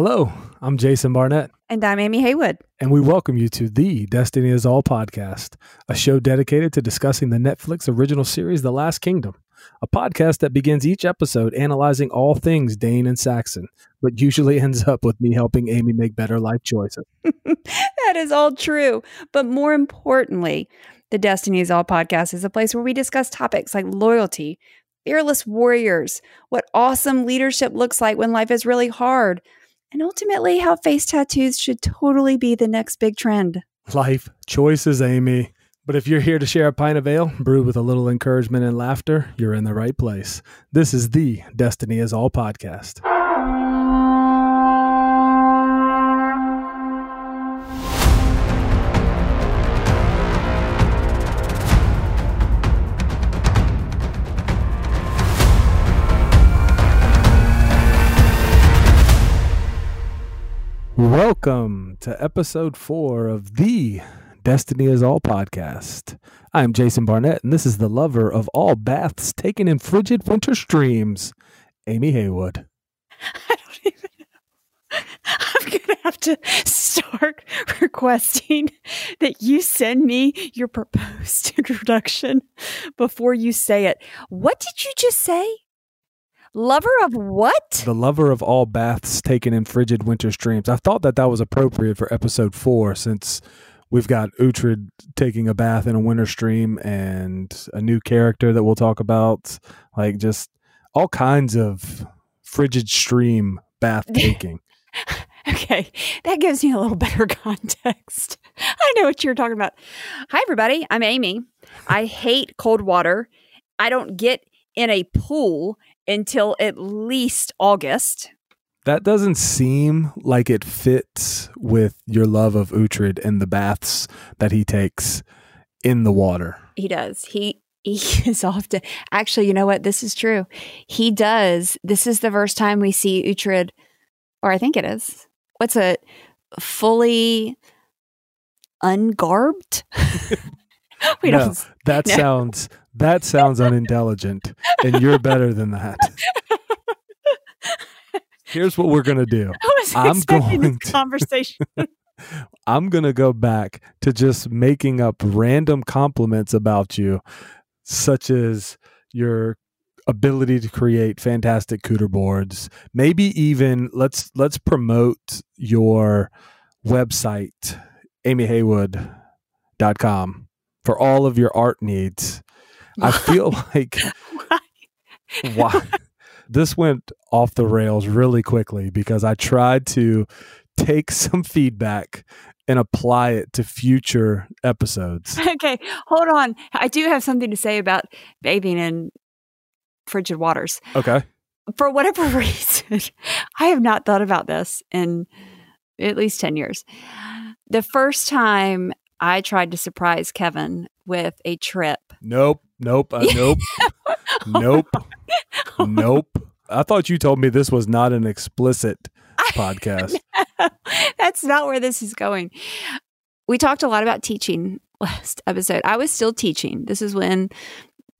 Hello, I'm Jason Barnett, And I'm Amy Haywood. and we welcome you to the Destiny is All podcast, a show dedicated to discussing the Netflix original series The Last Kingdom, a podcast that begins each episode analyzing all things Dane and Saxon, but usually ends up with me helping Amy make better life choices. that is all true. But more importantly, the Destiny is All podcast is a place where we discuss topics like loyalty, fearless warriors, what awesome leadership looks like when life is really hard, and ultimately how face tattoos should totally be the next big trend. Life choices, Amy. But if you're here to share a pint of ale brewed with a little encouragement and laughter, you're in the right place. This is the Destiny is All podcast. Welcome to episode four of the Destiny is All podcast. I'm Jason Barnett, and this is the lover of all baths taken in frigid winter streams, Amy Haywood. I don't even know. I'm going to have to start requesting that you send me your proposed introduction before you say it. What did you just say? Lover of what? The lover of all baths taken in frigid winter streams. I thought that that was appropriate for episode four since we've got Uhtred taking a bath in a winter stream and a new character that we'll talk about. Like just all kinds of frigid stream bath taking. Okay, that gives me a little better context. I know what you're talking about. Hi, everybody. I'm Amy. I hate cold water. I don't get in a pool until at least August. That doesn't seem like it fits with your love of Uhtred and the baths that he takes in the water. He does. He he is often actually. You know what? This is true. He does. This is the first time we see Uhtred, or I think it is. What's a fully ungarbed? we No, don't. That No. sounds that sounds unintelligent, and you're better than that. Here's what we're gonna do. I I'm going to- conversation. I'm gonna go back to just making up random compliments about you, such as your ability to create fantastic cooter boards. Maybe even let's let's promote your website, amyhaywood.com for all of your art needs. I feel like why this went off the rails really quickly because I tried to take some feedback and apply it to future episodes. okay, hold on. I do have something to say about bathing in frigid waters. Okay. For whatever reason, I have not thought about this in at least 10 years. The first time I tried to surprise Kevin with a trip, Nope. Nope. Uh, nope. nope. Nope. I thought you told me this was not an explicit podcast. That's not where this is going. We talked a lot about teaching last episode. I was still teaching. This is when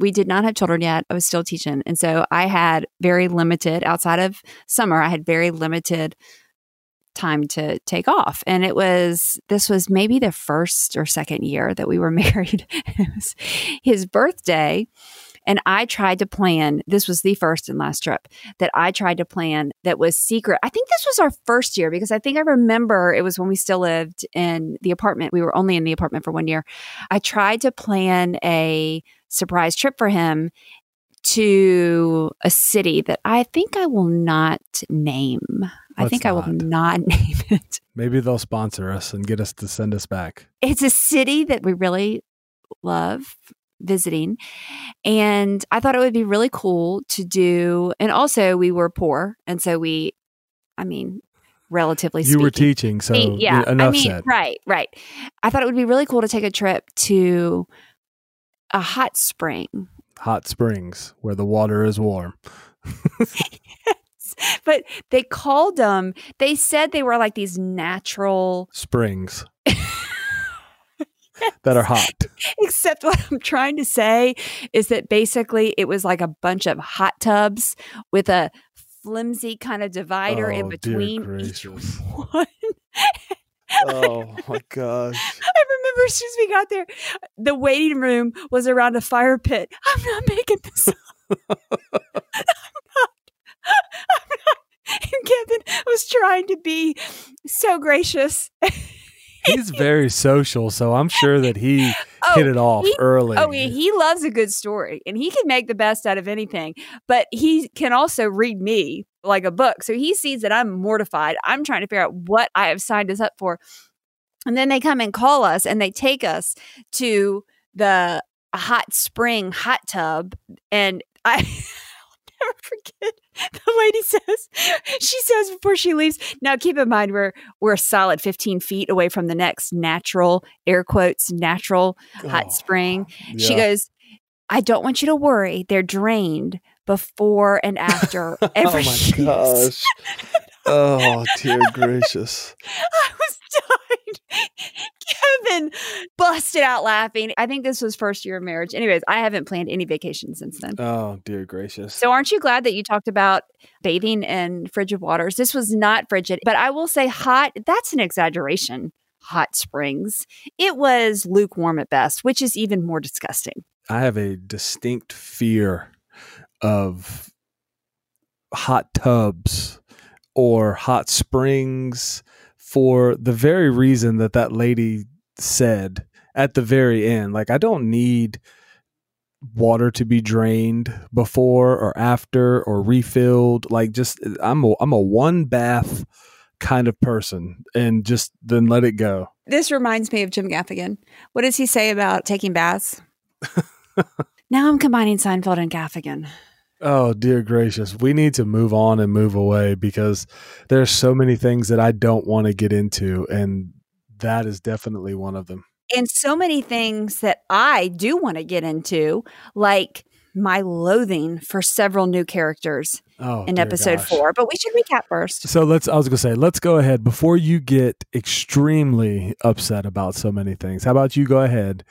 we did not have children yet. I was still teaching. And so I had very limited, outside of summer, I had very limited time to take off. And it was, this was maybe the first or second year that we were married. it was his birthday. And I tried to plan, this was the first and last trip that I tried to plan that was secret. I think this was our first year because I think I remember it was when we still lived in the apartment. We were only in the apartment for one year. I tried to plan a surprise trip for him to a city that I think I will not name. I think I will not. not name it. Maybe they'll sponsor us and get us to send us back. It's a city that we really love visiting. And I thought it would be really cool to do. And also, we were poor. And so we, I mean, relatively You were teaching, so me- yeah, enough I mean, said. right, right. I thought it would be really cool to take a trip to a hot spring. Hot springs where the water is warm. But they called them, they said they were like these natural, Springs that are hot. except what I'm trying to say is that basically it was like a bunch of hot tubs with a flimsy kind of divider in Oh, dear between each one. oh my gosh. I remember as soon as we got there, the waiting room was around a fire pit. I'm not making this up. I'm not. I'm not. And Kevin was trying to be so gracious. He's very social, so I'm sure that he Oh, hit it oh, off he- early. Oh, he, he loves a good story and he can make the best out of anything, but he can also read me like a book. So he sees that I'm mortified. I'm trying to figure out what I have signed us up for. And then they come and call us and they take us to the hot spring hot tub. And I. Never forget. The lady says, she says before she leaves. Now, keep in mind, we're we're a solid fifteen feet away from the next natural, air quotes, natural hot Oh, spring. She goes, I don't want you to worry. They're drained before and after oh every oh my gosh. Oh dear gracious. I was dying. Busted out laughing. I think this was first year of marriage. Anyways, I haven't planned any vacation since then. Oh dear gracious. So aren't you glad that you talked about bathing in frigid waters? This was not frigid, but I will say hot, that's an exaggeration. Hot springs. It was lukewarm at best, which is even more disgusting. I have a distinct fear of hot tubs or hot springs for the very reason that that lady said at the very end. Like, I don't need water to be drained before or after or refilled. Like, just I'm a I'm a one bath kind of person, and just then let it go. This reminds me of Jim Gaffigan. What does he say about taking baths? now I'm combining Seinfeld and Gaffigan. Oh, dear gracious. We need to move on and move away because there's so many things that I don't want to get into. And that is definitely one of them. And so many things that I do want to get into, like my loathing for several new characters Oh, in episode gosh. four. But we should recap first. So let's, I was going to say, let's go ahead before you get extremely upset about so many things. How about you go ahead?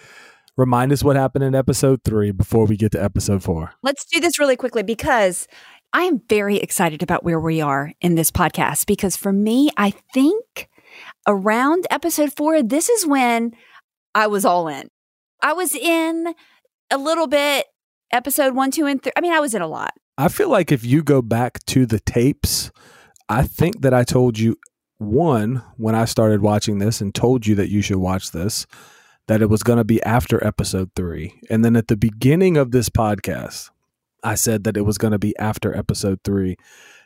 Remind us what happened in episode three before we get to episode four. Let's do this really quickly because I am very excited about where we are in this podcast. Because for me, I think around episode four, this is when I was all in. I was in a little bit episode one, two, and three. I mean, I was in a lot. I feel like if you go back to the tapes, I think that I told you one when I started watching this and told you that you should watch this, that it was going to be after episode three. And then at the beginning of this podcast, I said that it was going to be after episode three.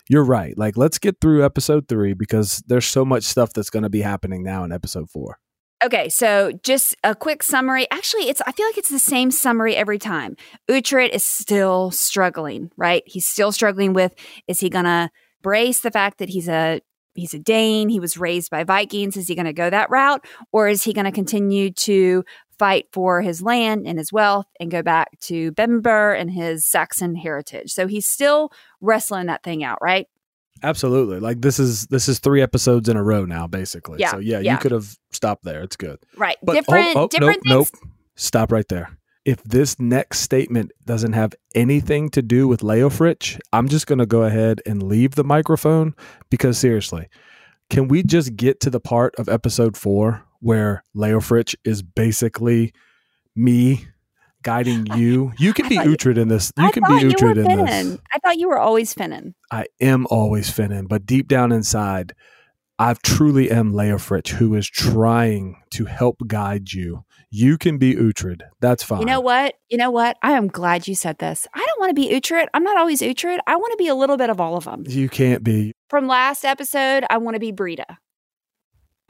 You're right. Like, let's get through episode three because there's so much stuff that's going to be happening now in episode four. Okay, so just a quick summary. Actually, it's I feel like it's the same summary every time. Uhtred is still struggling, right? He's still struggling with is he gonna brace the fact that he's a he's a Dane, he was raised by Vikings, is he gonna go that route? Or is he gonna continue to fight for his land and his wealth and go back to Bember and his Saxon heritage? So he's still wrestling that thing out, right? Absolutely. Like this is this is three episodes in a row now, basically. Yeah, So yeah, yeah. you could have stopped there. It's good. Right. But oh, different oh, oh, different nope, things. nope. Stop right there. If this next statement doesn't have anything to do with Leofric, I'm just going to go ahead and leave the microphone because seriously, can we just get to the part of episode four where Leofric is basically me guiding you? You can be Uhtred in this. You I can be Uhtred in Finan. this. I thought you were always Finan. I am always Finan, but deep down inside, I truly am Leofric, who is trying to help guide you. You can be Uhtred. That's fine. You know what? You know what? I am glad you said this. I don't want to be Uhtred. I'm not always Uhtred. I want to be a little bit of all of them. You can't be. From last episode, I want to be Brida.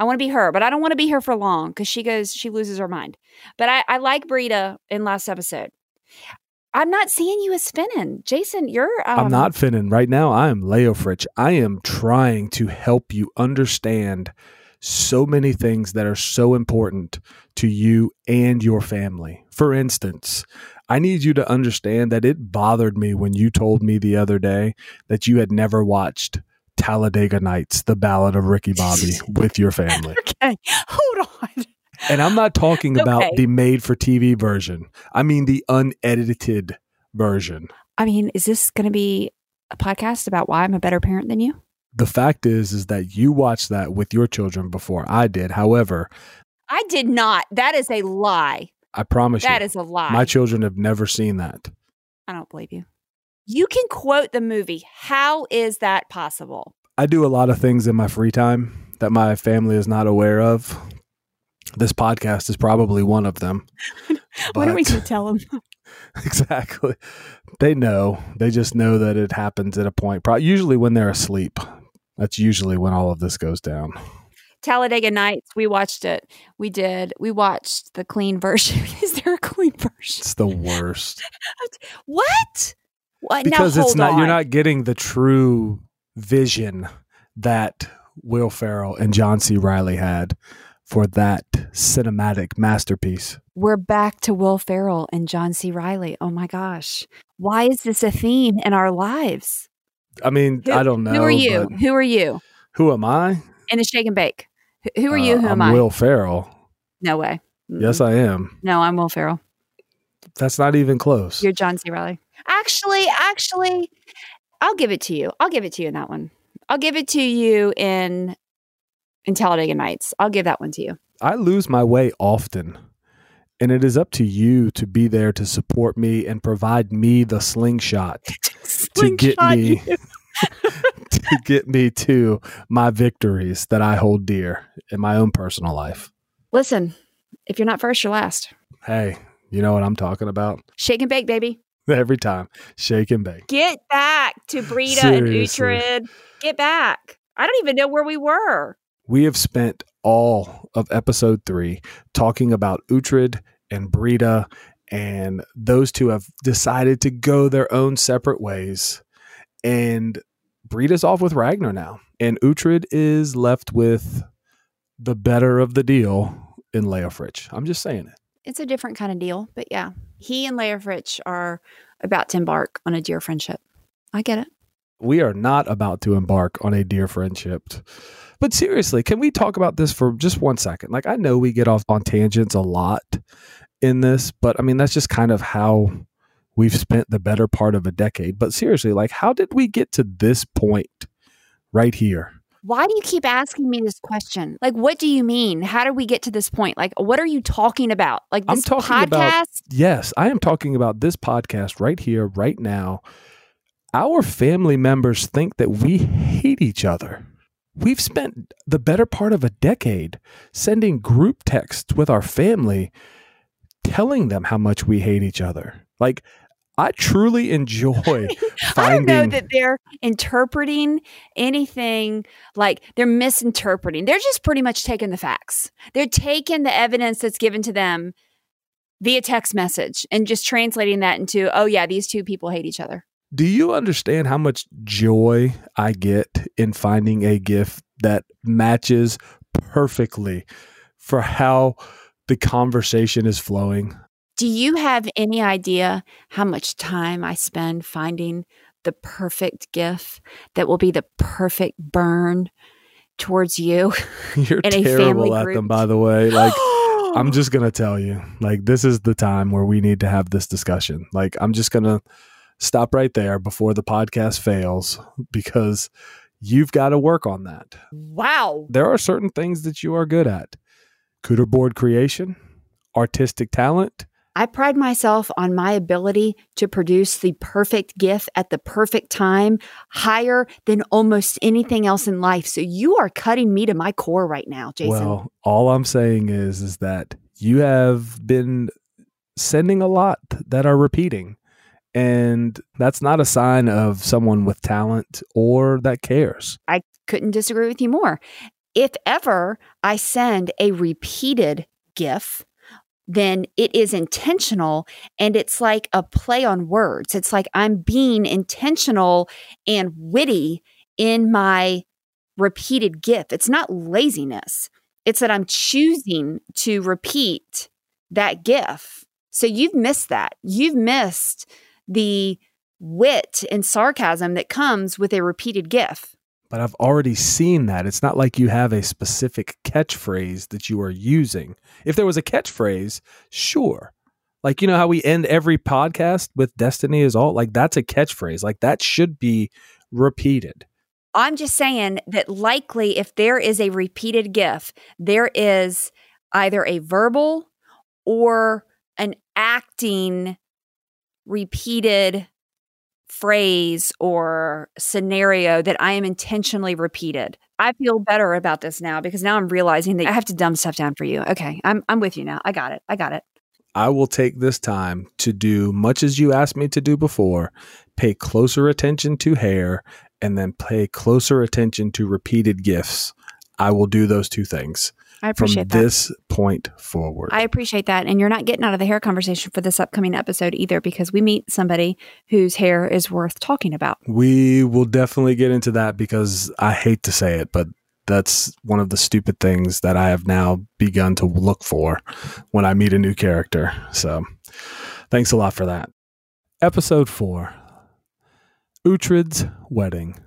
I want to be her, but I don't want to be her for long because she goes, she loses her mind. But I, I like Brida in last episode. I'm not seeing you as Finan. Jason, you're. Um, I'm not Finan. Right now, I am Leofric. I am trying to help you understand so many things that are so important to you and your family. For instance, I need you to understand that it bothered me when you told me the other day that you had never watched Talladega Nights, the Ballad of Ricky Bobby, with your family. Okay, hold on. And I'm not talking about the made for TV version, I mean the unedited version. I mean, is this going to be a podcast about why I'm a better parent than you? The fact is, is that you watched that with your children before I did. However, I did not. That is a lie. I promise That you, is a lie. my children have never seen that. I don't believe you. You can quote the movie. How is that possible? I do a lot of things in my free time that my family is not aware of. This podcast is probably one of them. what are we going to tell them? exactly. They know. They just know that it happens at a point. Pro- usually when they're asleep. That's usually when all of this goes down. Talladega Nights. We watched it. We did. We watched the clean version. is there a clean version? It's the worst What? Because now, it's not. You're not getting the true vision that Will Ferrell and John C. Reilly had for that cinematic masterpiece. We're back to Will Ferrell and John C. Reilly. Oh my gosh. Why is this a theme in our lives? I mean, Who- I don't know. Who are you? Who are you? Who am I? In a shake and bake. Who- are you? Uh, Who am I'm I? Will Ferrell. No way. Mm-mm. Yes, I am. No, I'm Will Ferrell. That's not even close. You're John C. Reilly. Actually, actually, I'll give it to you. I'll give it to you in that one. I'll give it to you in in Talladega Nights. I'll give that one to you. I lose my way often. And it is up to you to be there to support me and provide me the slingshot to get me to get me to my victories that I hold dear in my own personal life. Listen, if you're not first, you're last. Hey, you know what I'm talking about? Shake and bake, baby. Every time, shake and bake. Get back to Brida and Seriously. Uhtred. Get back. I don't even know where we were. We have spent all of episode three talking about Uhtred and Brida, and those two have decided to go their own separate ways. And Brida's off with Ragnar now, and Uhtred is left with the better of the deal in Leofric. I'm just saying it. It's a different kind of deal, but yeah, he and Leofric are about to embark on a dear friendship. I get it. we are not about to embark on a dear friendship. But seriously, can we talk about this for just one second? Like, I know we get off on tangents a lot in this, but I mean, that's just kind of how we've spent the better part of a decade. But seriously, like, how did we get to this point right here? Why do you keep asking me this question? Like, what do you mean? How do we get to this point? Like, what are you talking about? Like I'm this talking podcast? about- Yes, I am talking about this podcast right here, right now. Our family members think that we hate each other. We've spent the better part of a decade sending group texts with our family telling them how much we hate each other. Like, I truly enjoy I don't know that they're interpreting anything like they're misinterpreting. They're just pretty much taking the facts. They're taking the evidence that's given to them via text message and just translating that into, oh, yeah, these two people hate each other. Do you understand how much joy I get in finding a gift that matches perfectly for how the conversation is flowing? Do you have any idea how much time I spend finding the perfect gift that will be the perfect burn towards you? You're In a terrible at group. them, by the way. Like, I'm just going to tell you, like, this is the time where we need to have this discussion. Like, I'm just going to stop right there before the podcast fails because you've got to work on that. wow. There are certain things that you are good at cooter board creation, artistic talent. I pride myself on my ability to produce the perfect gift at the perfect time, higher than almost anything else in life. So you are cutting me to my core right now, Jason. Well, all I'm saying is is that you have been sending a lot that are repeating. And that's not a sign of someone with talent or that cares. I couldn't disagree with you more. If ever I send a repeated GIF, then it is intentional and it's like a play on words. It's like I'm being intentional and witty in my repeated GIF. It's not laziness, it's that I'm choosing to repeat that GIF. So you've missed that. You've missed the wit and sarcasm that comes with a repeated GIF. But I've already seen that. It's not like you have a specific catchphrase that you are using. If there was a catchphrase, sure. Like, you know how we end every podcast with Destiny is all? Like, that's a catchphrase. Like, that should be repeated. I'm just saying that likely if there is a repeated GIF, there is either a verbal or an acting repeated phrase or scenario that I am intentionally repeated. I feel better about this now because now I'm realizing that I have to dumb stuff down for you. Okay, I'm I'm with you now. I got it. I got it. I will take this time to do much as you asked me to do before, pay closer attention to hair and then pay closer attention to repeated gifts. I will do those two things. I appreciate from that. this point forward. I appreciate that. And you're not getting out of the hair conversation for this upcoming episode either because we meet somebody whose hair is worth talking about. we will definitely get into that because I hate to say it, but that's one of the stupid things that I have now begun to look for when I meet a new character. So thanks a lot for that. Episode four Uhtred's wedding.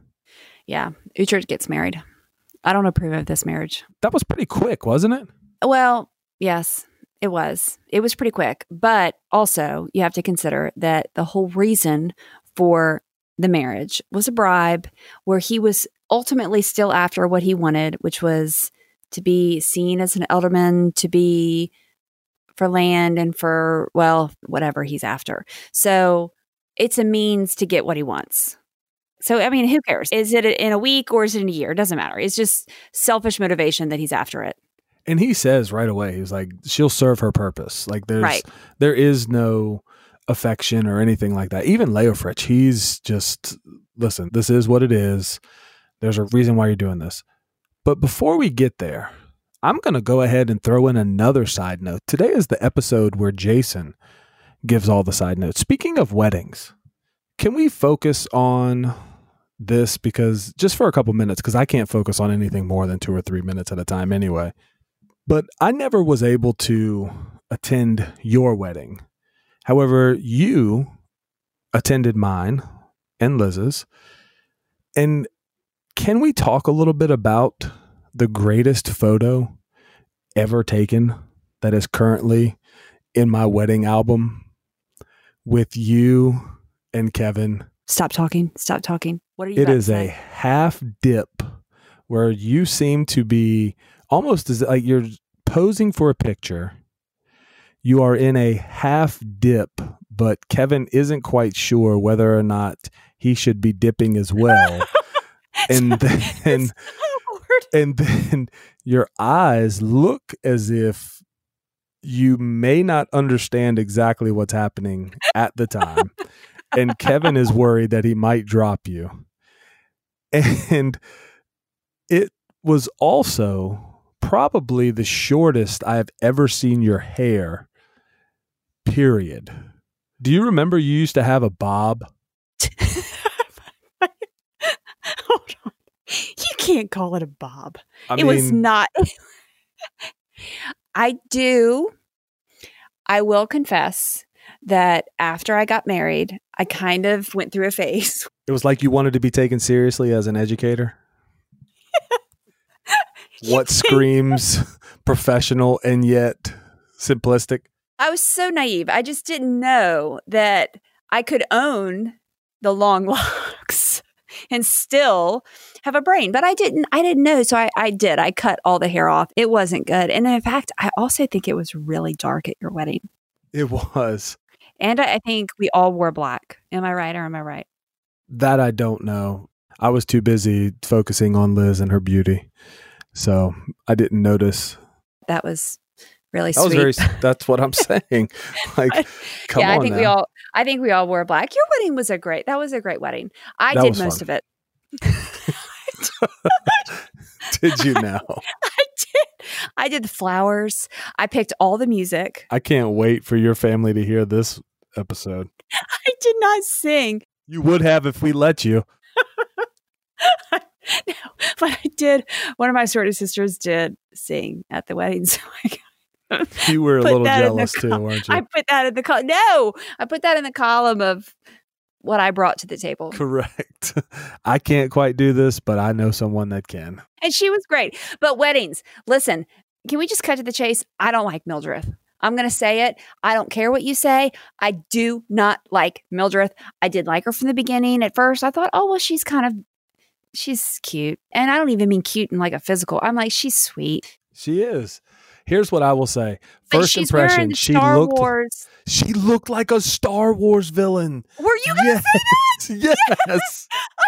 Yeah, Uhtred gets married. I don't approve of this marriage. That was pretty quick, wasn't it? Well, yes, it was. It was pretty quick. But also, you have to consider that the whole reason for the marriage was a bribe where he was ultimately still after what he wanted, which was to be seen as an ealdorman, to be for land and for, well, whatever he's after. So it's a means to get what he wants. So, I mean, who cares? Is it in a week or is it in a year? It doesn't matter. It's just selfish motivation that he's after it. And he says right away, he's like, she'll serve her purpose. Like there's Right. there is no affection or anything like that. Even Leo Leofric, he's just listen, this is what it is. There's a reason why you're doing this. But before we get there, I'm gonna go ahead and throw in another side note. Today is the episode where Jason gives all the side notes. Speaking of weddings, can we focus on this because just for a couple minutes because I can't focus on anything more than two or three minutes at a time anyway. But I never was able to attend your wedding. However, you attended mine and Liz's. And can we talk a little bit about the greatest photo ever taken that is currently in my wedding album with you and Kevin? Stop talking. Stop talking. What are you It is a half dip where you seem to be almost as like you're posing for a picture. You are in a half dip, but Kevin isn't quite sure whether or not he should be dipping as well. and then and then your eyes look as if you may not understand exactly what's happening at the time. and Kevin is worried that he might drop you. And it was also probably the shortest I have ever seen your hair, period. Do you remember you used to have a bob? Hold on. You can't call it a bob. I it was not. I do. I will confess that after I got married, I kind of went through a phase. It was like you wanted to be taken seriously as an educator. what screams professional and yet simplistic? I was so naive. I just didn't know that I could own the long locks and still have a brain. But I didn't I didn't know. So I, I did. I cut all the hair off. It wasn't good. And in fact, I also think it was really dark at your wedding. It was. And I, I think we all wore black. Am I right or am I right? That I don't know. I was too busy focusing on Liz and her beauty. So I didn't notice. That was really That was sweet. very that's what I'm saying. Like come yeah, on I think now. we all I think we all wore black. Your wedding was a great that was a great wedding. I That did most fun. of it. Did you now? I did. I did the flowers. I picked all the music. I can't wait for your family to hear this episode. I did not sing. You would have if we let you. no, but I did. One of my sorority sisters did sing at the wedding, so I, You were a little jealous too, col- weren't you? I put that in the column. No, I put that in the column of what I brought to the table, Correct. I can't quite do this, but I know someone that can. and she was great. But weddings, listen, can we just cut to the chase? I don't like Mildred. I'm going to say it. I don't care what you say. I do not like Mildred. I did like her from the beginning. At first, I thought, oh, well, she's kind of, she's cute. And I don't even mean cute in like a physical. I'm like, she's sweet. She is. Here's what I will say. First impression, she looked Wars. she looked like a Star Wars villain. Were you going to Yes. Yes. I,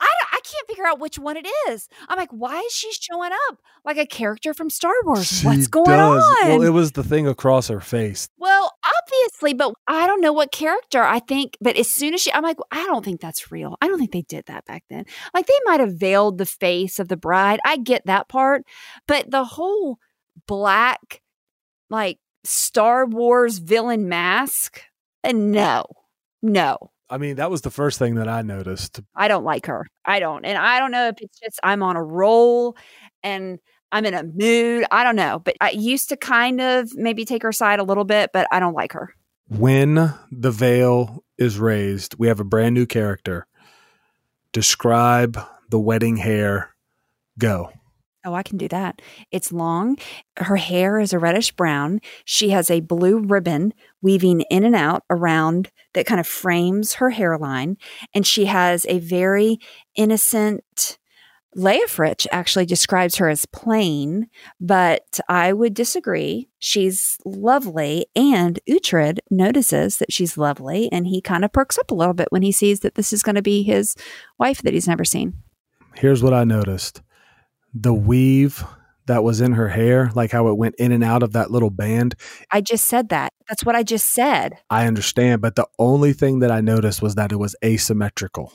I can't figure out which one it is. I'm like, why is she showing up like a character from Star Wars? She What's going does. on? Well, it was the thing across her face. Well, obviously, but I don't know what character. I think, but as soon as she, I'm like, I don't think that's real. I don't think they did that back then. Like they might have veiled the face of the bride. I get that part, but the whole black, like Star Wars villain mask, uh, no, no. I mean, that was the first thing that I noticed. I don't like her. I don't. And I don't know if it's just I'm on a roll and I'm in a mood. I don't know. But I used to kind of maybe take her side a little bit, but I don't like her. When the veil is raised, we have a brand new character. Describe the wedding hair. Go. Oh, I can do that. It's long. Her hair is a reddish brown. She has a blue ribbon weaving in and out around that kind of frames her hairline. And she has a very innocent. Leofric actually describes her as plain, but I would disagree. She's lovely, and Uhtred notices that she's lovely, and he kind of perks up a little bit when he sees that this is going to be his wife that he's never seen. Here's what I noticed the weave that was in her hair, like how it went in and out of that little band. I just said that. That's what I just said. I understand, but the only thing that I noticed was that it was asymmetrical.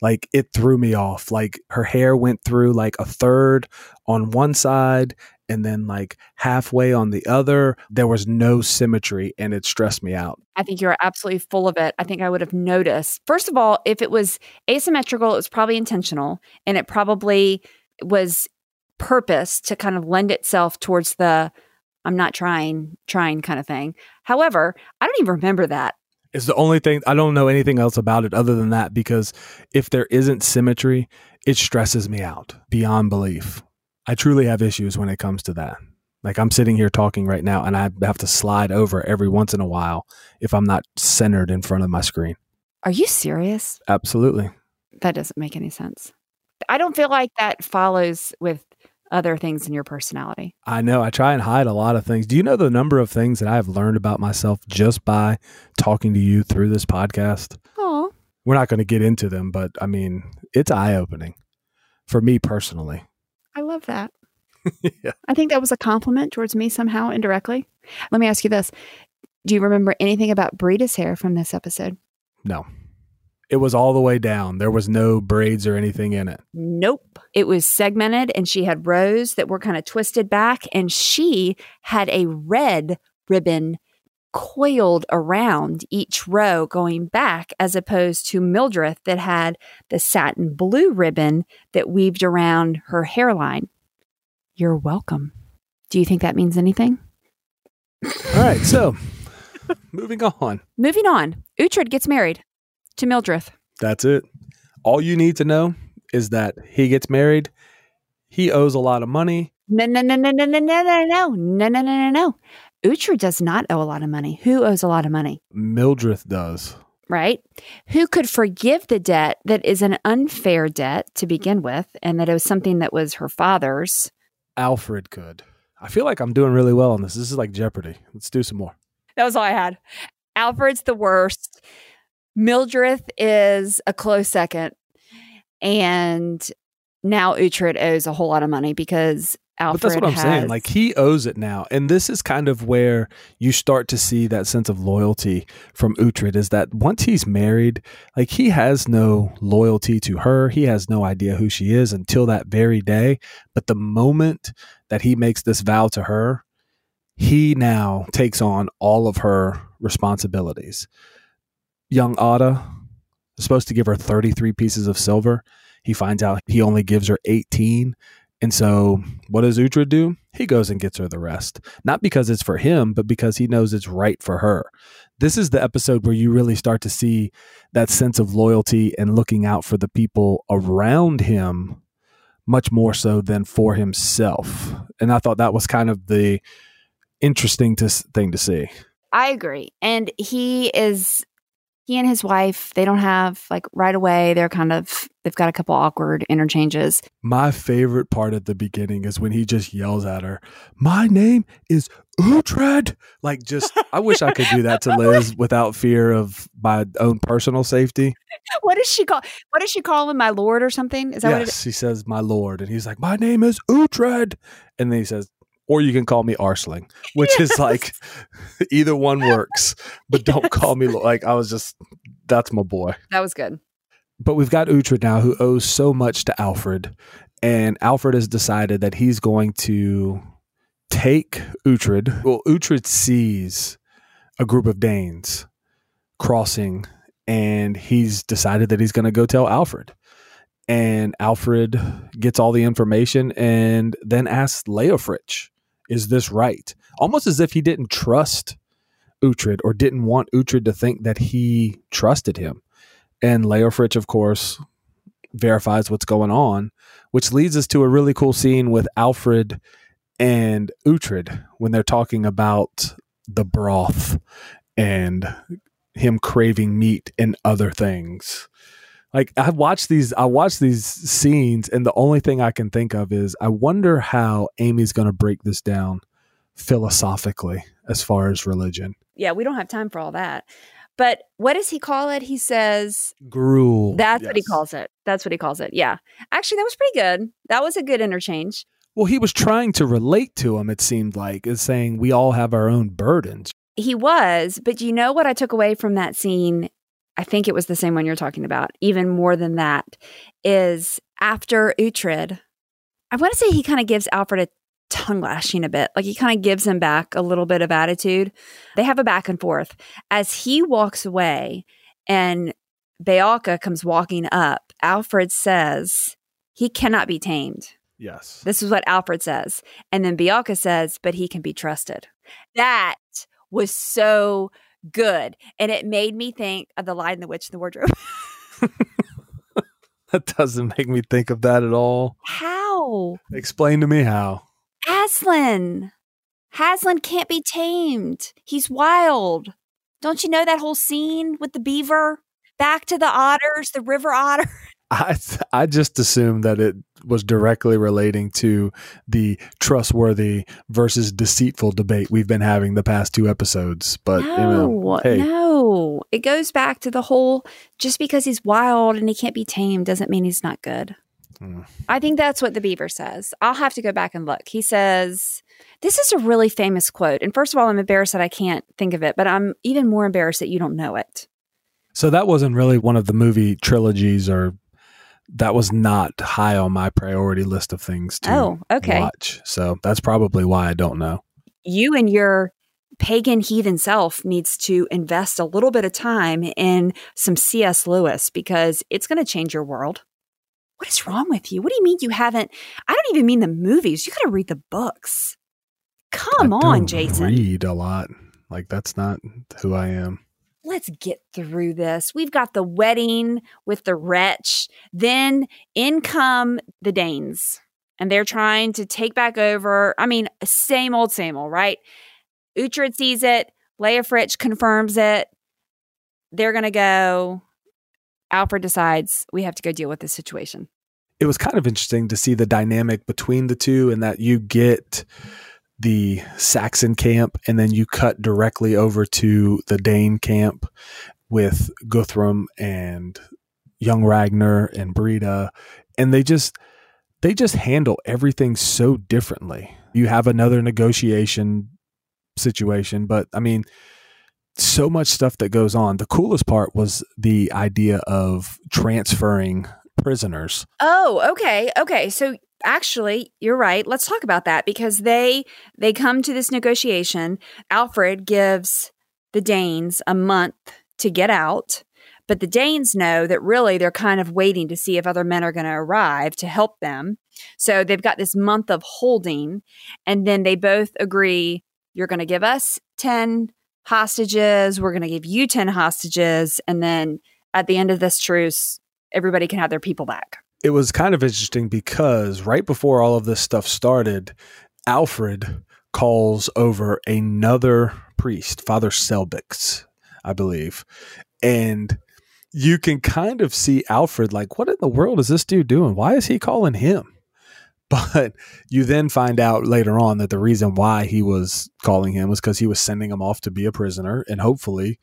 Like it threw me off. Like her hair went through like a third on one side and then like halfway on the other. There was no symmetry and it stressed me out. I think you're absolutely full of it. I think I would have noticed. First of all, if it was asymmetrical, it was probably intentional and it probably was purpose to kind of lend itself towards the I'm not trying, trying kind of thing. However, I don't even remember that. It's the only thing I don't know anything else about it other than that because if there isn't symmetry, it stresses me out beyond belief. I truly have issues when it comes to that. Like I'm sitting here talking right now and I have to slide over every once in a while if I'm not centered in front of my screen. Are you serious? Absolutely. That doesn't make any sense. I don't feel like that follows with other things in your personality. I know I try and hide a lot of things. Do you know the number of things that I've learned about myself just by talking to you through this podcast? Oh, We're not going to get into them, but I mean, it's eye opening for me personally. I love that. yeah. I think that was a compliment towards me somehow indirectly. Let me ask you this. Do you remember anything about Brida's hair from this episode? No. It was all the way down. There was no braids or anything in it. Nope. It was segmented and she had rows that were kind of twisted back and she had a red ribbon coiled around each row going back as opposed to Mildred that had the satin blue ribbon that weaved around her hairline. You're welcome. Do you think that means anything? All right. So moving on. Moving on. Uhtred gets married to Mildred. That's it. All you need to know is that he gets married. He owes a lot of money. No, no, no, no, no, no, no, no, no, no, no, no, no, no. Uhtred does not owe a lot of money. Who owes a lot of money? Mildred does. right? Who could forgive the debt that is an unfair debt to begin with, and that it was something that was her father's? Alfred could. I feel like I'm doing really well on this. This is like Jeopardy. Let's do some more. That was all I had. Alfred's the worst. Mildred is a close second. And now Uhtred owes a whole lot of money because Alfred but that's what I'm has, saying. Like he owes it now, and this is kind of where you start to see that sense of loyalty from Uhtred. Is that once he's married, like he has no loyalty to her. He has no idea who she is until that very day. But the moment that he makes this vow to her, he now takes on all of her responsibilities. Young Ada is supposed to give her 33 pieces of silver. He finds out he only gives her 18. And so, what does Uhtred do? He goes and gets her the rest. Not because it's for him, but because he knows it's right for her. This is the episode where you really start to see that sense of loyalty and looking out for the people around him much more so than for himself. And I thought that was kind of the interesting to, thing to see. I agree. And he is he and his wife, they don't have like right away, they're kind of they've got a couple awkward interchanges. My favorite part at the beginning is when he just yells at her, "My name is Uhtred." Like just I wish I could do that to Liz without fear of my own personal safety. What does she call what does she call him my lord or something? Is that yes, what it he says my lord and he's like, "My name is Uhtred." And then he says, or you can call me Arsling, which yes. is like either one works, but don't call me like I was just that's my boy. That was good. But we've got Uhtred now who owes so much to Alfred, and Alfred has decided that he's going to take Uhtred. Well, Uhtred sees a group of Danes crossing, and he's decided that he's going to go tell Alfred and Alfred gets all the information and then asks Leofric, is this right? Almost as if he didn't trust Uhtred or didn't want Uhtred to think that he trusted him. And Leofric, of course, verifies what's going on, which leads us to a really cool scene with Alfred and Uhtred when they're talking about the broth and him craving meat and other things like I watch these I watch these scenes and the only thing I can think of is I wonder how Amy's going to break this down philosophically as far as religion. Yeah, we don't have time for all that. But what does he call it? He says gruel. That's yes. what he calls it. That's what he calls it. Yeah. Actually, that was pretty good. That was a good interchange. Well, he was trying to relate to him, it seemed like, is saying we all have our own burdens. He was, but you know what I took away from that scene I think it was the same one you're talking about, even more than that, is after Uhtred, I want to say he kind of gives Alfred a tongue lashing a bit. Like he kind of gives him back a little bit of attitude. They have a back and forth. As he walks away and Beocca comes walking up, Alfred says, he cannot be tamed. Yes. This is what Alfred says. And then Beocca says, but he can be trusted. That was so good. And it made me think of The Lion, the Witch, and the Wardrobe. that doesn't make me think of that at all. How? Explain to me how. Aslan. Aslan can't be tamed. He's wild. Don't you know that whole scene with the beaver? Back to the otters, the river otter. I I just assumed that it was directly relating to the trustworthy versus deceitful debate we've been having the past two episodes. But no, you know, hey. no, it goes back to the whole just because he's wild and he can't be tamed doesn't mean he's not good. Mm. I think that's what the beaver says. I'll have to go back and look. He says, This is a really famous quote. And first of all, I'm embarrassed that I can't think of it, but I'm even more embarrassed that you don't know it. So that wasn't really one of the movie trilogies or that was not high on my priority list of things to oh, okay. watch. So that's probably why I don't know. You and your pagan heathen self needs to invest a little bit of time in some C.S. Lewis because it's going to change your world. What is wrong with you? What do you mean you haven't? I don't even mean the movies. You got to read the books. Come I on, Jason. Read a lot. Like that's not who I am let's get through this. We've got the wedding with the wretch. Then in come the Danes, and they're trying to take back over. I mean, same old, same old, right? Uhtred sees it. Leofric confirms it. They're going to go. Alfred decides we have to go deal with this situation. It was kind of interesting to see the dynamic between the two, and that you get the Saxon camp, and then you cut directly over to the Dane camp with Guthrum and young Ragnar and Brida, and they just they just handle everything so differently. You have another negotiation situation, but I mean, so much stuff that goes on. The coolest part was the idea of transferring prisoners. Oh, okay. Okay. So actually you're right. Let's talk about that because they they come to this negotiation. Alfred gives the danes a month to get out but the danes know that really they're kind of waiting to see if other men are going to arrive to help them. So they've got this month of holding and then they both agree you're going to give us 10 hostages. We're going to give you 10 hostages and then at the end of this truce everybody can have their people back it was kind of interesting because right before all of this stuff started, Alfred calls over another priest, Father Selbix, I believe. And you can kind of see Alfred like, what in the world is this dude doing? Why is he calling him? But you then find out later on that the reason why he was calling him was because he was sending him off to be a prisoner and hopefully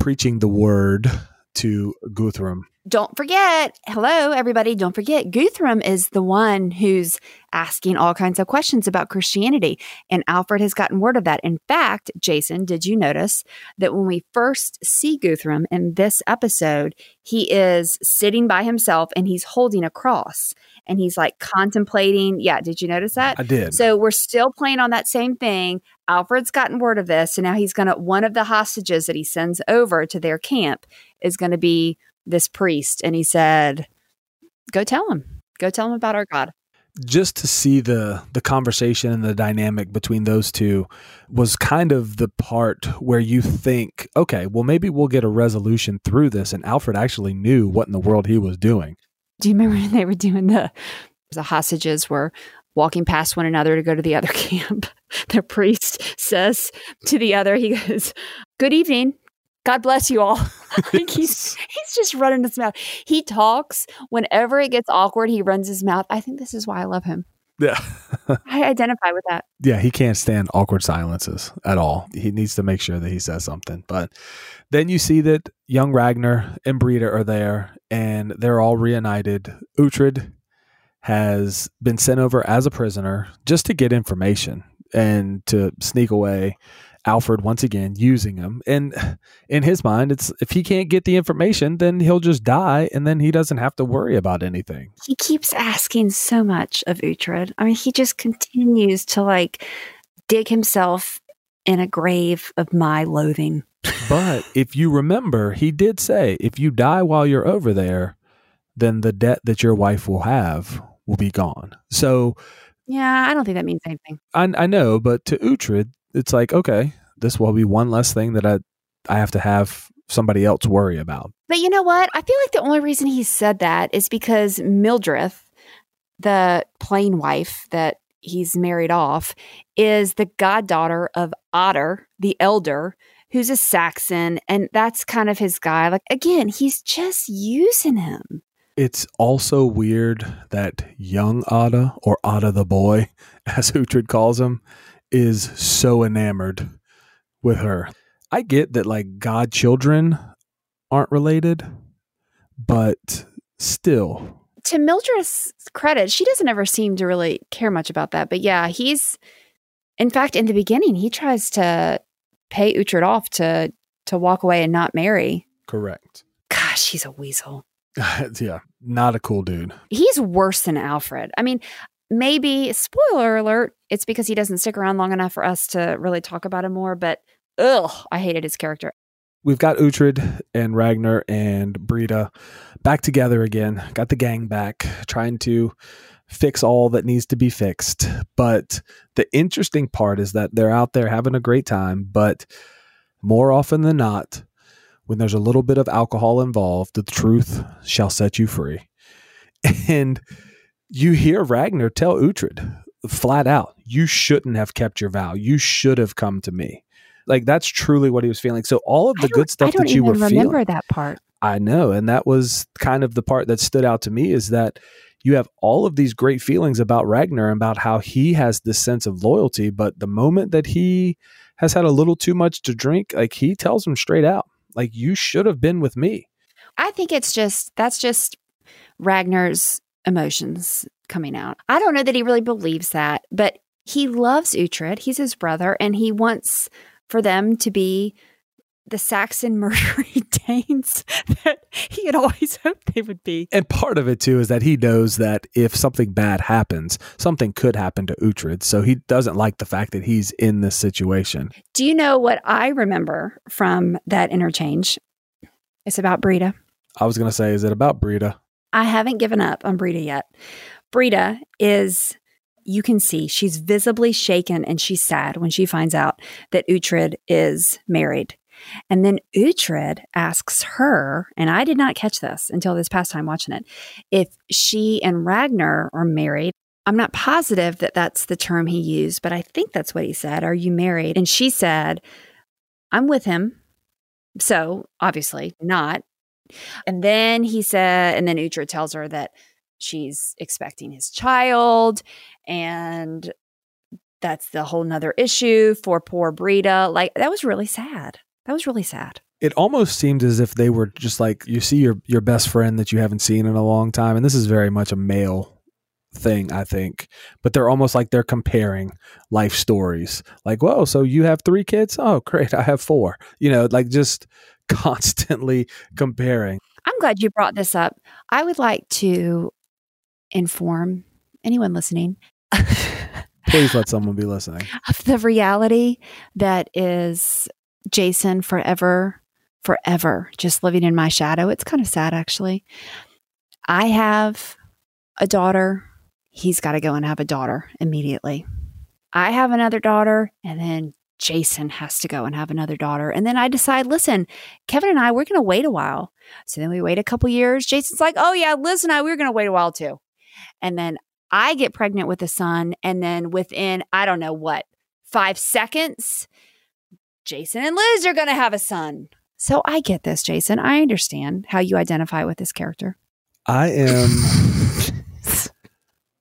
preaching the word to Guthrum don't forget, hello, everybody, don't forget, Guthrum is the one who's asking all kinds of questions about Christianity. And Alfred has gotten word of that. In fact, Jason, did you notice that when we first see Guthrum in this episode, he is sitting by himself and he's holding a cross and he's like contemplating. Yeah, did you notice that? I did. So we're still playing on that same thing. Alfred's gotten word of this. And now he's going to, one of the hostages that he sends over to their camp is going to be this priest and he said, Go tell him. Go tell him about our God. Just to see the the conversation and the dynamic between those two was kind of the part where you think, okay, well maybe we'll get a resolution through this. And Alfred actually knew what in the world he was doing. Do you remember when they were doing the the hostages were walking past one another to go to the other camp? the priest says to the other, he goes, Good evening. God bless you all. like he's he's just running his mouth. He talks whenever it gets awkward. He runs his mouth. I think this is why I love him. Yeah, I identify with that. Yeah, he can't stand awkward silences at all. He needs to make sure that he says something. But then you see that young Ragnar and Brida are there, and they're all reunited. Uhtred has been sent over as a prisoner just to get information and to sneak away Alfred once again using him. And in his mind, it's if he can't get the information, then he'll just die and then he doesn't have to worry about anything. He keeps asking so much of Uhtred. I mean, he just continues to like dig himself in a grave of my loathing. but if you remember, he did say, if you die while you're over there, then the debt that your wife will have will be gone. So, yeah, I don't think that means anything. I, I know, but to Uhtred, it's like okay, this will be one less thing that I I have to have somebody else worry about. But you know what? I feel like the only reason he said that is because Mildred, the plain wife that he's married off, is the goddaughter of Odda, the elder, who's a Saxon, and that's kind of his guy. Like again, he's just using him. It's also weird that young Odda or Odda the boy, as Uhtred calls him, is so enamored with her. I get that like godchildren aren't related, but still. To Mildred's credit, she doesn't ever seem to really care much about that. But yeah, he's in fact in the beginning he tries to pay Uhtred off to to walk away and not marry. Correct. Gosh, he's a weasel. yeah, not a cool dude. He's worse than Alfred. I mean, maybe spoiler alert it's because he doesn't stick around long enough for us to really talk about him more but ugh i hated his character. We've got Uhtred and Ragnar and Brida back together again got the gang back trying to fix all that needs to be fixed. But the interesting part is that they're out there having a great time but more often than not when there's a little bit of alcohol involved the truth shall set you free. And you hear Ragnar tell Uhtred flat out, you shouldn't have kept your vow. You should have come to me. Like that's truly what he was feeling. So all of the good stuff that you were feeling. remember that part. I know, and that was kind of the part that stood out to me is that you have all of these great feelings about Ragnar and about how he has this sense of loyalty, but the moment that he has had a little too much to drink, like he tells him straight out, like you should have been with me. I think it's just that's just Ragnar's emotions coming out. I don't know that he really believes that, but he loves Uhtred. He's his brother, and he wants for them to be the Saxon murdering Danes that he had always hoped they would be. And part of it too is that he knows that if something bad happens, something could happen to Uhtred. So he doesn't like the fact that he's in this situation. Do you know what I remember from that interchange? It's about Brida. I was going to say, is it about Brida? I haven't given up on Brida yet. Brida is, you can see, she's visibly shaken and she's sad when she finds out that Uhtred is married. And then Uhtred asks her, and I did not catch this until this past time watching it, if she and Ragnar are married. I'm not positive that that's the term he used, but I think that's what he said. Are you married? And she said, I'm with him. So obviously not. And then he said, and then Uhtred tells her that she's expecting his child and that's the whole nother issue for poor Brida. Like that was really sad. That was really sad. It almost seemed as if they were just like you see your your best friend that you haven't seen in a long time, and this is very much a male thing, I think. But they're almost like they're comparing life stories. Like, whoa, so you have three kids? Oh, great, I have four. You know, like just constantly comparing. I'm glad you brought this up. I would like to inform anyone listening Please let someone be listening. of the reality that is Jason forever, forever just living in my shadow. It's kind of sad, actually. I have a daughter. He's got to go and have a daughter immediately. I have another daughter, and then Jason has to go and have another daughter. And then I decide, listen, Kevin and I, we're going to wait a while. So then we wait a couple years. Jason's like, oh, yeah, Liz and I, we're going to wait a while too. And then I get pregnant with a son. And then within, I don't know what, five seconds, Jason and Liz are going to have a son. So I get this, Jason. I understand how you identify with this character. I am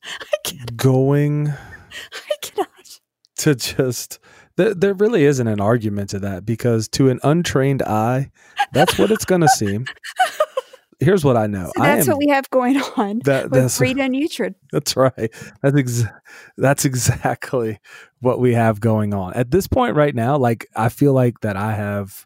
I going I cannot. to just there, there really isn't an argument to that because to an untrained eye, that's what it's going to seem. Here's what I know. So I that's am, what we have going on that, with that's Frida and Uhtred. That's right. That's ex- that's exactly what we have going on. At this point right now, like I feel like that I have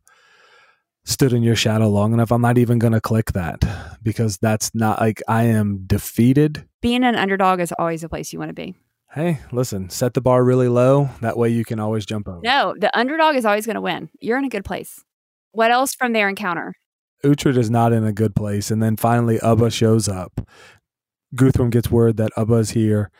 stood in your shadow long enough. I'm not even going to click that because that's not like I am defeated. Being an underdog is always a place you want to be. Hey, listen, set the bar really low. That way you can always jump over. No, the underdog is always going to win. You're in a good place. What else from their encounter? Uhtred is not in a good place. And then finally, Ubba shows up. Guthrum gets word that Ubba is here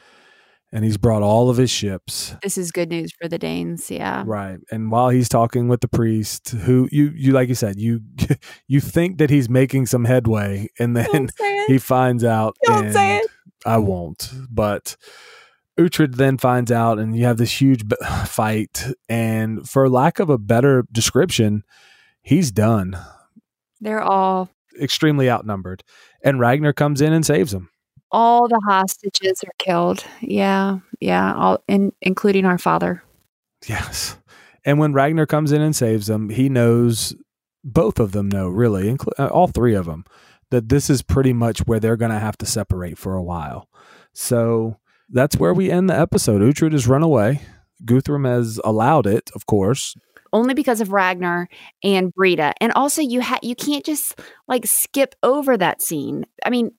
and he's brought all of his ships. This is good news for the Danes. Yeah. Right. And while he's talking with the priest, who you, you like you said, you you think that he's making some headway, and then Don't say it. he finds out. Don't and say it. I won't. But Uhtred then finds out, and you have this huge b- fight. And for lack of a better description, he's done. They're all Extremely outnumbered. And Ragnar comes in and saves them. all the hostages are killed. Yeah. Yeah. All in, including our father. Yes. And when Ragnar comes in and saves them, he knows both of them know really, inclu- uh, all three of them, that this is pretty much where they're going to have to separate for a while. So that's where we end the episode. Uhtred has run away. Guthrum has allowed it, of course. only because of Ragnar and Brida. And also you ha- you can't just like skip over that scene. I mean,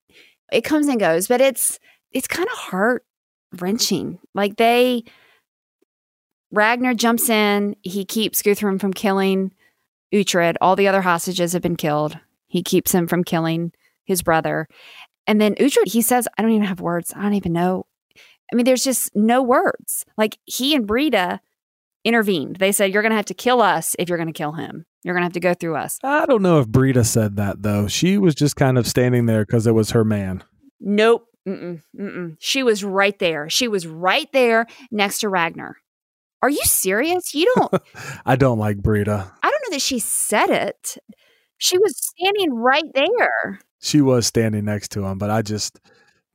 it comes and goes, but it's it's kind of heart wrenching. Like they Ragnar jumps in, he keeps Guthrum from killing Uhtred. All the other hostages have been killed. He keeps him from killing his brother. And then Uhtred, he says, I don't even have words. I don't even know. I mean, there's just no words. Like he and Brida intervened. They said, You're going to have to kill us if you're going to kill him. You're going to have to go through us. I don't know if Brida said that, though. She was just kind of standing there because it was her man. Nope. Mm-mm, mm-mm. She was right there. She was right there next to Ragnar. Are you serious? You don't, I don't like Brida. I don't know that she said it. She was standing right there. She was standing next to him, but I just,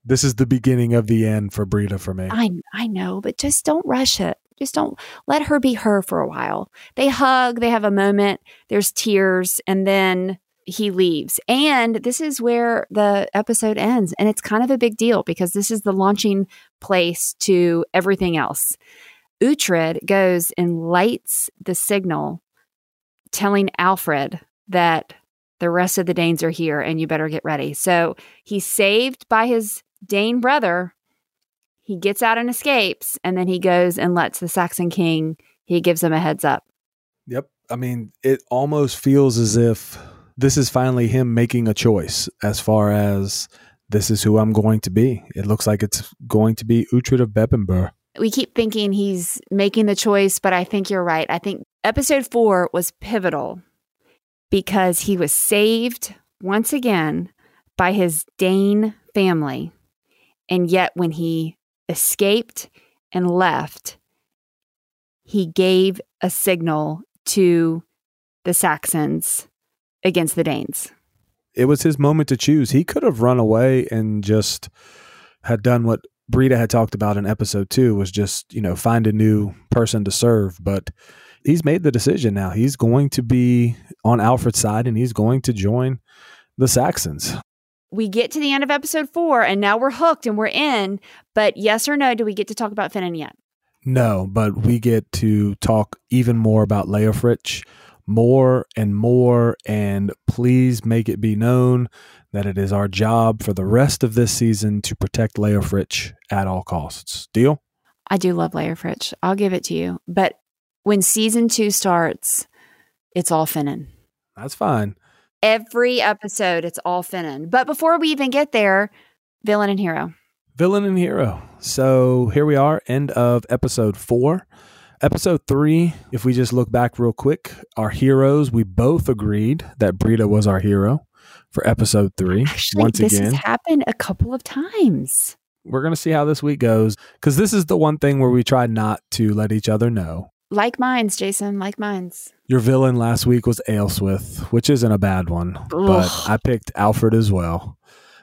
this is the beginning of the end for Brida for me. I, I know, but just don't rush it. Just don't let her be her for a while. They hug, they have a moment, there's tears, and then he leaves. And this is where the episode ends. And it's kind of a big deal because this is the launching place to everything else. Uhtred goes and lights the signal telling Alfred that the rest of the Danes are here and you better get ready. So he's saved by his Dane brother. He gets out and escapes, and then he goes and lets the Saxon king, he gives him a heads up. Yep. I mean, it almost feels as if this is finally him making a choice as far as this is who I'm going to be. It looks like it's going to be Uhtred of Bebbanburg. We keep thinking he's making the choice, but I think you're right. I think episode four was pivotal because he was saved once again by his Dane family. And yet, when he escaped and left, he gave a signal to the Saxons against the Danes. It was his moment to choose. He could have run away and just had done what Brida had talked about in episode two was just, you know, find a new person to serve. But he's made the decision now. He's going to be on Alfred's side and he's going to join the Saxons. We get to the end of episode four and now we're hooked and we're in. But yes or no, do we get to talk about Finan yet? No, but we get to talk even more about Leofric, more and more. And please make it be known that it is our job for the rest of this season to protect Leofric at all costs. Deal? I do love Leofric. I'll give it to you. But when season two starts, it's all Finan. That's fine. Every episode, it's all Finan. But before we even get there, villain and hero. Villain and hero. So here we are, end of episode four. Episode three, if we just look back real quick, our heroes, we both agreed that Brida was our hero for episode three. Actually, once this again, has happened a couple of times. we're going to see how this week goes because this is the one thing where we try not to let each other know. Like mines, Jason, like mines. Your villain last week was Aelswith, which isn't a bad one, but I picked Alfred as well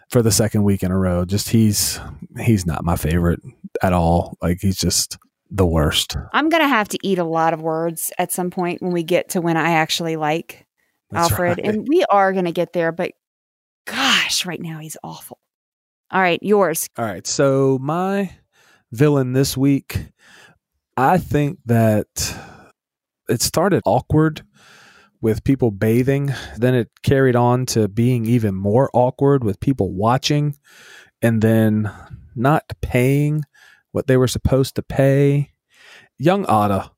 for the second week in a row. Just he's he's not my favorite at all. Like he's just the worst. I'm going to have to eat a lot of words at some point when we get to when I actually like That's Alfred. right. And we are going to get there, but gosh, right now he's awful. All right, yours. All right. So my villain this week, I think that it started awkward with people bathing. Then it carried on to being even more awkward with people watching and then not paying what they were supposed to pay. Young Odda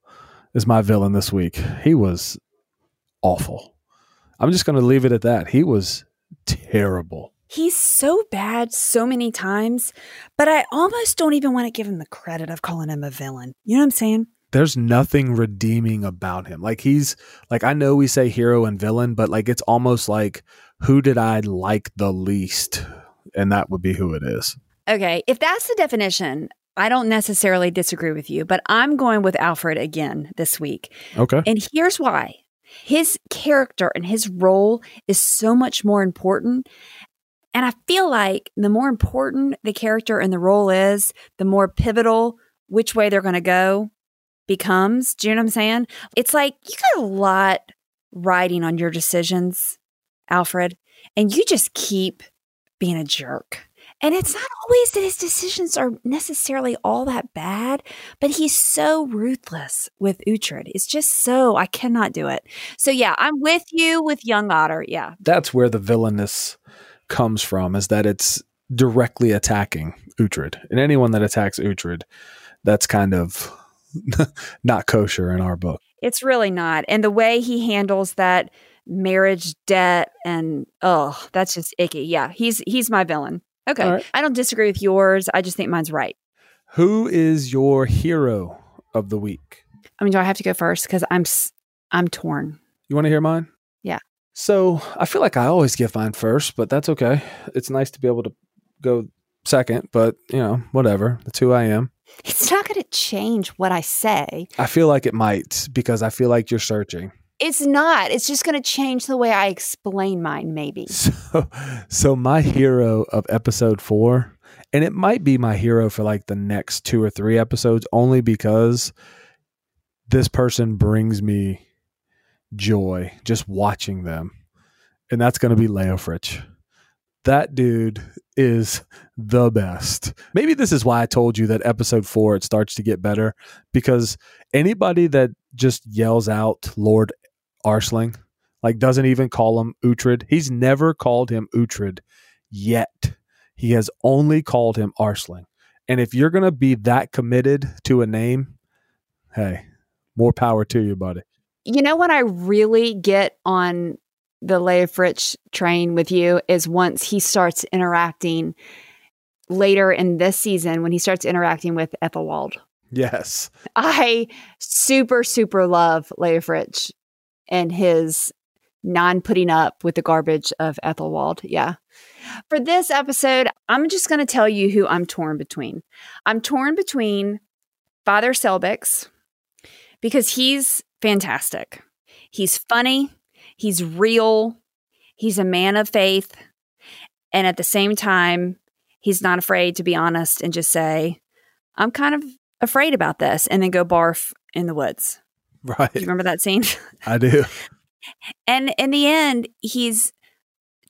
is my villain this week. He was awful. I'm just going to leave it at that. He was terrible. He's so bad so many times, but I almost don't even want to give him the credit of calling him a villain. You know what I'm saying? there's nothing redeeming about him. Like he's like I know we say hero and villain, but like it's almost like who did I like the least? And that would be who it is. Okay, if that's the definition, I don't necessarily disagree with you, but I'm going with Alfred again this week. Okay. And here's why his character and his role is so much more important. And I feel like the more important the character and the role is, the more pivotal which way they're going to go becomes. Do you know what I'm saying? It's like you got a lot riding on your decisions, Alfred, and you just keep being a jerk. And it's not always that his decisions are necessarily all that bad, but he's so ruthless with Uhtred. It's just so, I cannot do it. So, yeah, I'm with you with Young Odda. Yeah. That's where the villainous comes from, is that it's directly attacking Uhtred. And anyone that attacks Uhtred, that's kind of not kosher in our book. It's really not. And the way he handles that marriage debt and oh, that's just icky. Yeah, he's he's my villain. Okay. Right. I don't disagree with yours. I just think mine's right. Who is your hero of the week? I mean, do I have to go first cuz I'm I'm torn. You want to hear mine? Yeah. So I feel like I always give mine first, but that's okay. It's nice to be able to go second, but you know, whatever. That's who I am. It's not going to change what I say. I feel like it might because I feel like you're searching. It's not. It's just going to change the way I explain mine maybe. So, so my hero of episode four, and it might be my hero for like the next two or three episodes, only because this person brings me joy just watching them, and that's going to be Leofric. That dude is the best. Maybe this is why I told you that episode four it starts to get better because anybody that just yells out Lord Earsling like doesn't even call him Uhtred. He's never called him Uhtred yet. He has only called him Earsling. And if you're going to be that committed to a name, hey, more power to you, buddy. You know when I really get on the Leofric train with you is once he starts interacting later in this season when he starts interacting with Aethelwold. Yes. I super super love Leofric and his non putting up with the garbage of Aethelwold. Yeah. For this episode, I'm just going to tell you who I'm torn between. I'm torn between Father Selbix because he's fantastic. He's funny, he's real, he's a man of faith, and at the same time, he's not afraid to be honest and just say, I'm kind of afraid about this, and then go barf in the woods. Right. Do you remember that scene? I do. And in the end, he's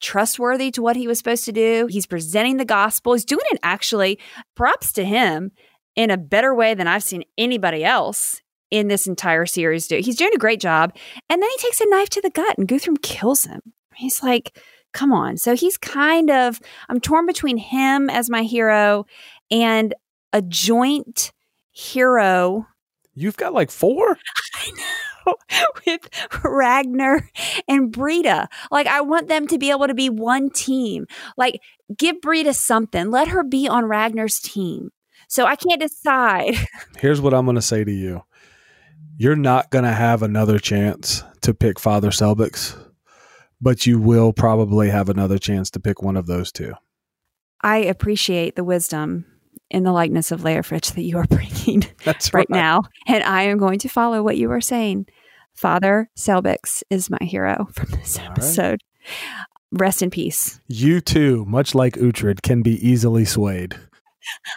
trustworthy to what he was supposed to do. He's presenting the gospel. He's doing it actually, props to him, in a better way than I've seen anybody else in this entire series do. He's doing a great job. And then he takes a knife to the gut and Guthrum kills him. He's like, come on. So he's kind of, I'm torn between him as my hero and a joint hero. You've got like four? I know. With Ragnar and Brida. Like, I want them to be able to be one team. Like, give Brida something. Let her be on Ragnar's team. So I can't decide. Here's what I'm going to say to you you're not going to have another chance to pick Father Selbix, but you will probably have another chance to pick one of those two. I appreciate the wisdom in the likeness of Leofric that you are bringing right, right. now. And I am going to follow what you are saying. Father Selbix is my hero from this All right. episode. Rest in peace. You too, much like Uhtred, can be easily swayed.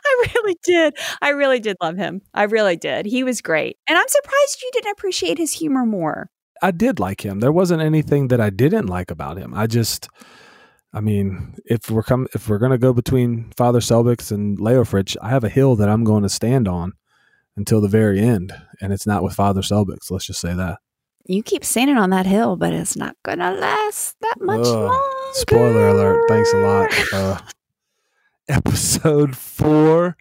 I really did. I really did love him. I really did. He was great. And I'm surprised you didn't appreciate his humor more. I did like him. There wasn't anything that I didn't like about him. I just, I mean, if we're come, if we're gonna go between Father Selbix and Leofric, I have a hill that I'm going to stand on until the very end, and it's not with Father Selbix. Let's just say that. You keep standing on that hill, but it's not going to last that much Ugh. longer. Spoiler alert. Thanks a lot. Uh, episode four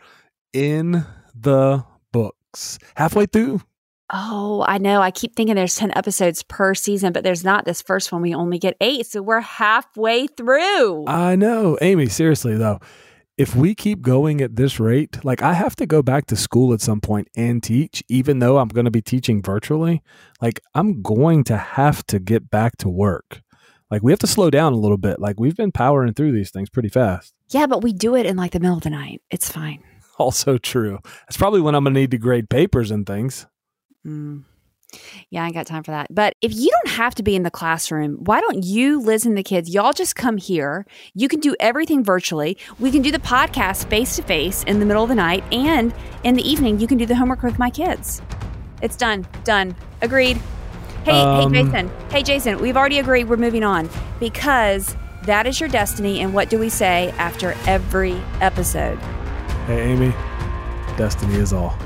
in the books. Halfway through. Oh, I know. I keep thinking there's 10 episodes per season, but there's not. This first one, we only get eight. So we're halfway through. I know. Amy, seriously though, if we keep going at this rate, like I have to go back to school at some point and teach, even though I'm going to be teaching virtually. Like I'm going to have to get back to work. Like we have to slow down a little bit. Like we've been powering through these things pretty fast. yeah, but we do it in like the middle of the night. It's fine. Also true. That's probably when I'm going to need to grade papers and things. Mm. Yeah, I ain't got time for that. But if you don't have to be in the classroom, why don't you, Liz and the kids, y'all just come here? You can do everything virtually. We can do the podcast face to face in the middle of the night. And in the evening, you can do the homework with my kids. It's done. Done. Agreed. Hey, Um, hey, Jason. Hey, Jason, we've already agreed we're moving on because that is your destiny. And what do we say after every episode? Hey, Amy, destiny is all.